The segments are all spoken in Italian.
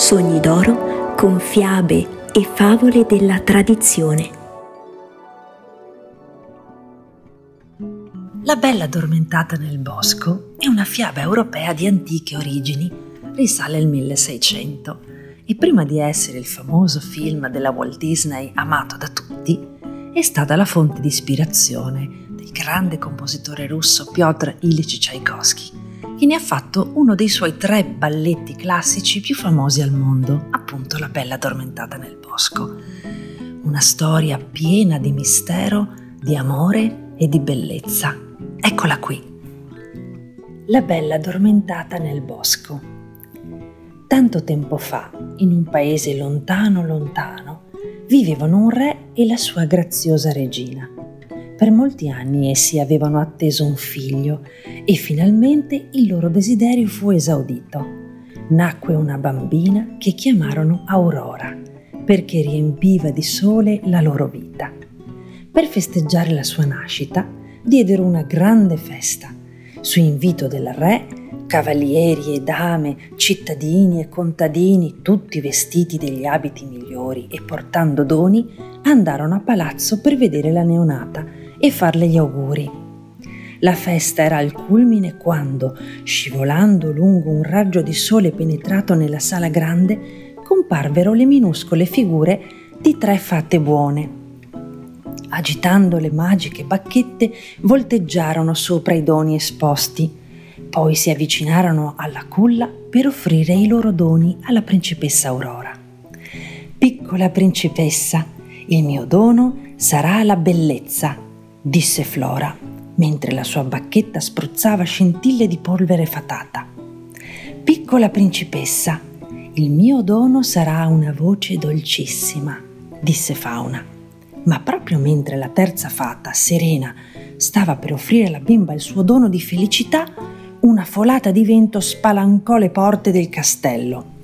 Sogni d'oro con fiabe e favole della tradizione. La bella addormentata nel bosco è una fiaba europea di antiche origini, risale al 1600 e prima di essere il famoso film della Walt Disney amato da tutti, è stata la fonte di ispirazione del grande compositore russo Piotr Ilyich Tchaikovsky, che ne ha fatto uno dei suoi tre balletti classici più famosi al mondo, appunto La Bella addormentata nel bosco. Una storia piena di mistero, di amore e di bellezza. Eccola qui. La Bella addormentata nel bosco. Tanto tempo fa, in un paese lontano lontano, vivevano un re e la sua graziosa regina. Per molti anni essi avevano atteso un figlio e finalmente il loro desiderio fu esaudito. Nacque una bambina che chiamarono Aurora perché riempiva di sole la loro vita. Per festeggiare la sua nascita diedero una grande festa. Su invito del re cavalieri e dame, cittadini e contadini, tutti vestiti degli abiti migliori e portando doni, andarono a palazzo per vedere la neonata e farle gli auguri. La festa era al culmine quando, scivolando lungo un raggio di sole penetrato nella sala grande, comparvero le minuscole figure di tre fatte buone. Agitando le magiche bacchette, volteggiarono sopra i doni esposti poi si avvicinarono alla culla per offrire i loro doni alla principessa Aurora. Piccola principessa, il mio dono sarà la bellezza, disse Flora, mentre la sua bacchetta spruzzava scintille di polvere fatata. Piccola principessa, il mio dono sarà una voce dolcissima, disse Fauna. Ma proprio mentre la terza fata, Serena, stava per offrire alla bimba il suo dono di felicità, una folata di vento spalancò le porte del castello.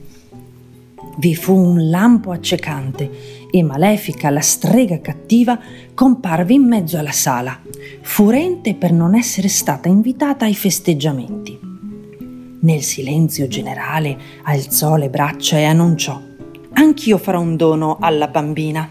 Vi fu un lampo accecante e Malefica, la strega cattiva, comparve in mezzo alla sala, furente per non essere stata invitata ai festeggiamenti. Nel silenzio generale alzò le braccia e annunciò: Anch'io farò un dono alla bambina.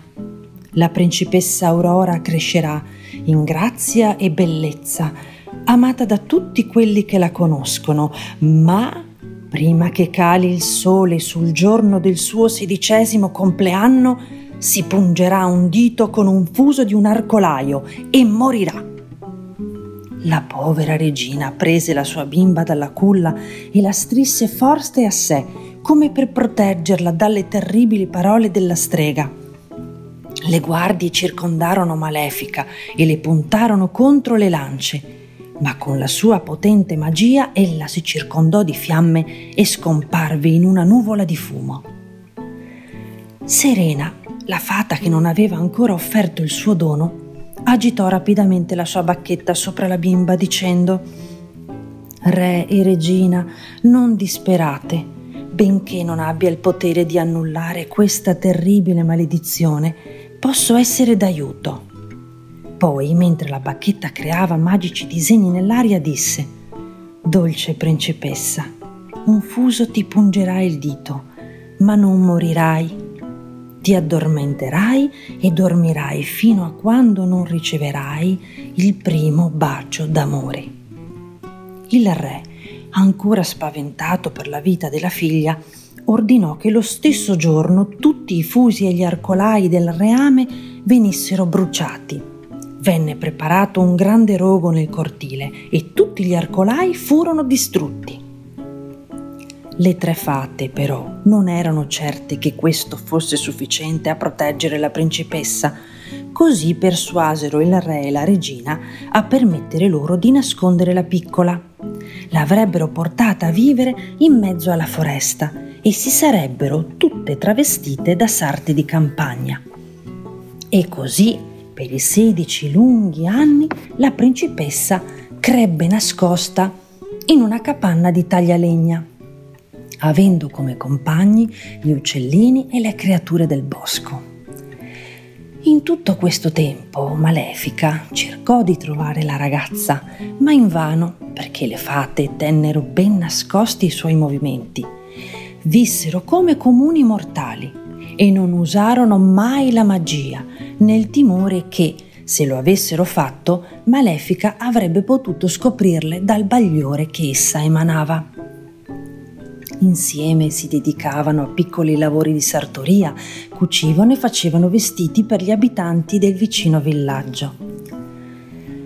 La principessa Aurora crescerà in grazia e bellezza amata da tutti quelli che la conoscono, ma prima che cali il sole sul giorno del suo sedicesimo compleanno, si pungerà un dito con un fuso di un arcolaio e morirà. La povera regina prese la sua bimba dalla culla e la strisse forte a sé, come per proteggerla dalle terribili parole della strega. Le guardie circondarono Malefica e le puntarono contro le lance ma con la sua potente magia ella si circondò di fiamme e scomparve in una nuvola di fumo. Serena, la fata che non aveva ancora offerto il suo dono, agitò rapidamente la sua bacchetta sopra la bimba dicendo Re e regina, non disperate, benché non abbia il potere di annullare questa terribile maledizione, posso essere d'aiuto. Poi, mentre la bacchetta creava magici disegni nell'aria, disse Dolce principessa, un fuso ti pungerà il dito, ma non morirai. Ti addormenterai e dormirai fino a quando non riceverai il primo bacio d'amore. Il re, ancora spaventato per la vita della figlia, ordinò che lo stesso giorno tutti i fusi e gli arcolai del reame venissero bruciati venne preparato un grande rogo nel cortile e tutti gli arcolai furono distrutti. Le tre fate, però, non erano certe che questo fosse sufficiente a proteggere la principessa, così persuasero il re e la regina a permettere loro di nascondere la piccola. L'avrebbero portata a vivere in mezzo alla foresta e si sarebbero tutte travestite da sarti di campagna. E così per i sedici lunghi anni la principessa crebbe nascosta in una capanna di taglialegna, avendo come compagni gli uccellini e le creature del bosco. In tutto questo tempo Malefica cercò di trovare la ragazza, ma invano perché le fate tennero ben nascosti i suoi movimenti vissero come comuni mortali e non usarono mai la magia, nel timore che, se lo avessero fatto, Malefica avrebbe potuto scoprirle dal bagliore che essa emanava. Insieme si dedicavano a piccoli lavori di sartoria, cucivano e facevano vestiti per gli abitanti del vicino villaggio.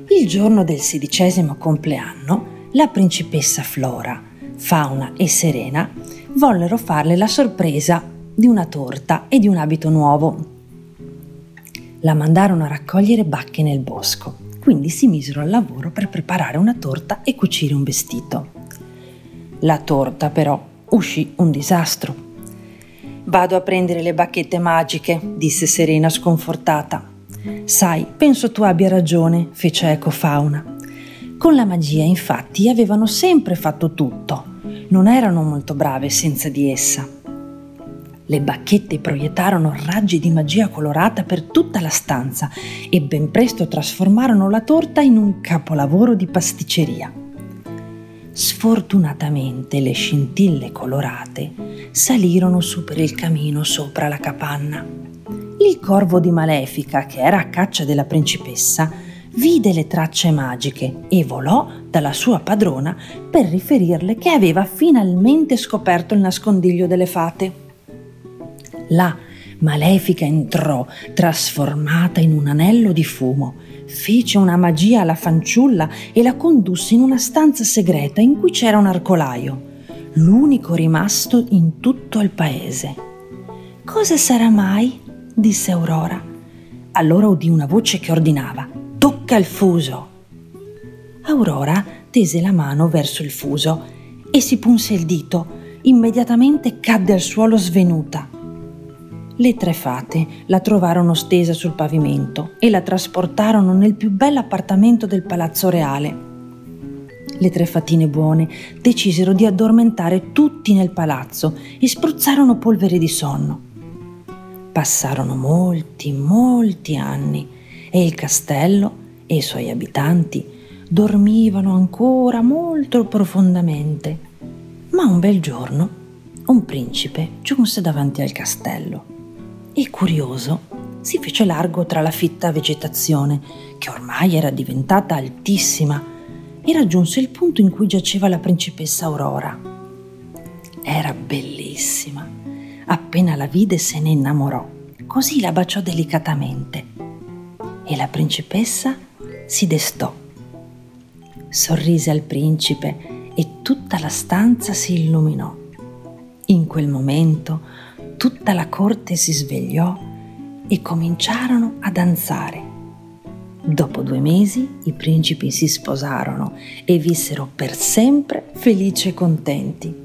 Il giorno del sedicesimo compleanno, la principessa Flora, Fauna e Serena vollero farle la sorpresa di una torta e di un abito nuovo. La mandarono a raccogliere bacche nel bosco, quindi si misero al lavoro per preparare una torta e cucire un vestito. La torta però uscì un disastro. Vado a prendere le bacchette magiche, disse Serena sconfortata. Sai, penso tu abbia ragione, fece eco Fauna. Con la magia, infatti, avevano sempre fatto tutto. Non erano molto brave senza di essa. Le bacchette proiettarono raggi di magia colorata per tutta la stanza e ben presto trasformarono la torta in un capolavoro di pasticceria. Sfortunatamente le scintille colorate salirono su per il camino sopra la capanna. Il corvo di Malefica, che era a caccia della principessa, vide le tracce magiche e volò dalla sua padrona per riferirle che aveva finalmente scoperto il nascondiglio delle fate. Là Malefica entrò, trasformata in un anello di fumo, fece una magia alla fanciulla e la condusse in una stanza segreta in cui c'era un arcolaio, l'unico rimasto in tutto il paese. Cosa sarà mai? disse Aurora. Allora udì una voce che ordinava: Tocca il fuso! Aurora tese la mano verso il fuso e si punse il dito. Immediatamente cadde al suolo svenuta. Le tre fate la trovarono stesa sul pavimento e la trasportarono nel più bell'appartamento del palazzo reale. Le tre fatine buone decisero di addormentare tutti nel palazzo e spruzzarono polvere di sonno. Passarono molti, molti anni e il castello e i suoi abitanti dormivano ancora molto profondamente. Ma un bel giorno un principe giunse davanti al castello e curioso si fece largo tra la fitta vegetazione, che ormai era diventata altissima, e raggiunse il punto in cui giaceva la principessa Aurora. Era bellissima. Appena la vide se ne innamorò, così la baciò delicatamente e la principessa si destò. Sorrise al principe e tutta la stanza si illuminò. In quel momento tutta la corte si svegliò e cominciarono a danzare. Dopo due mesi i principi si sposarono e vissero per sempre felici e contenti.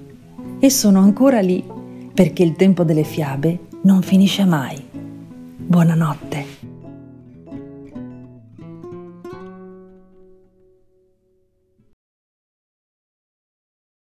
E sono ancora lì perché il tempo delle fiabe non finisce mai. Buonanotte.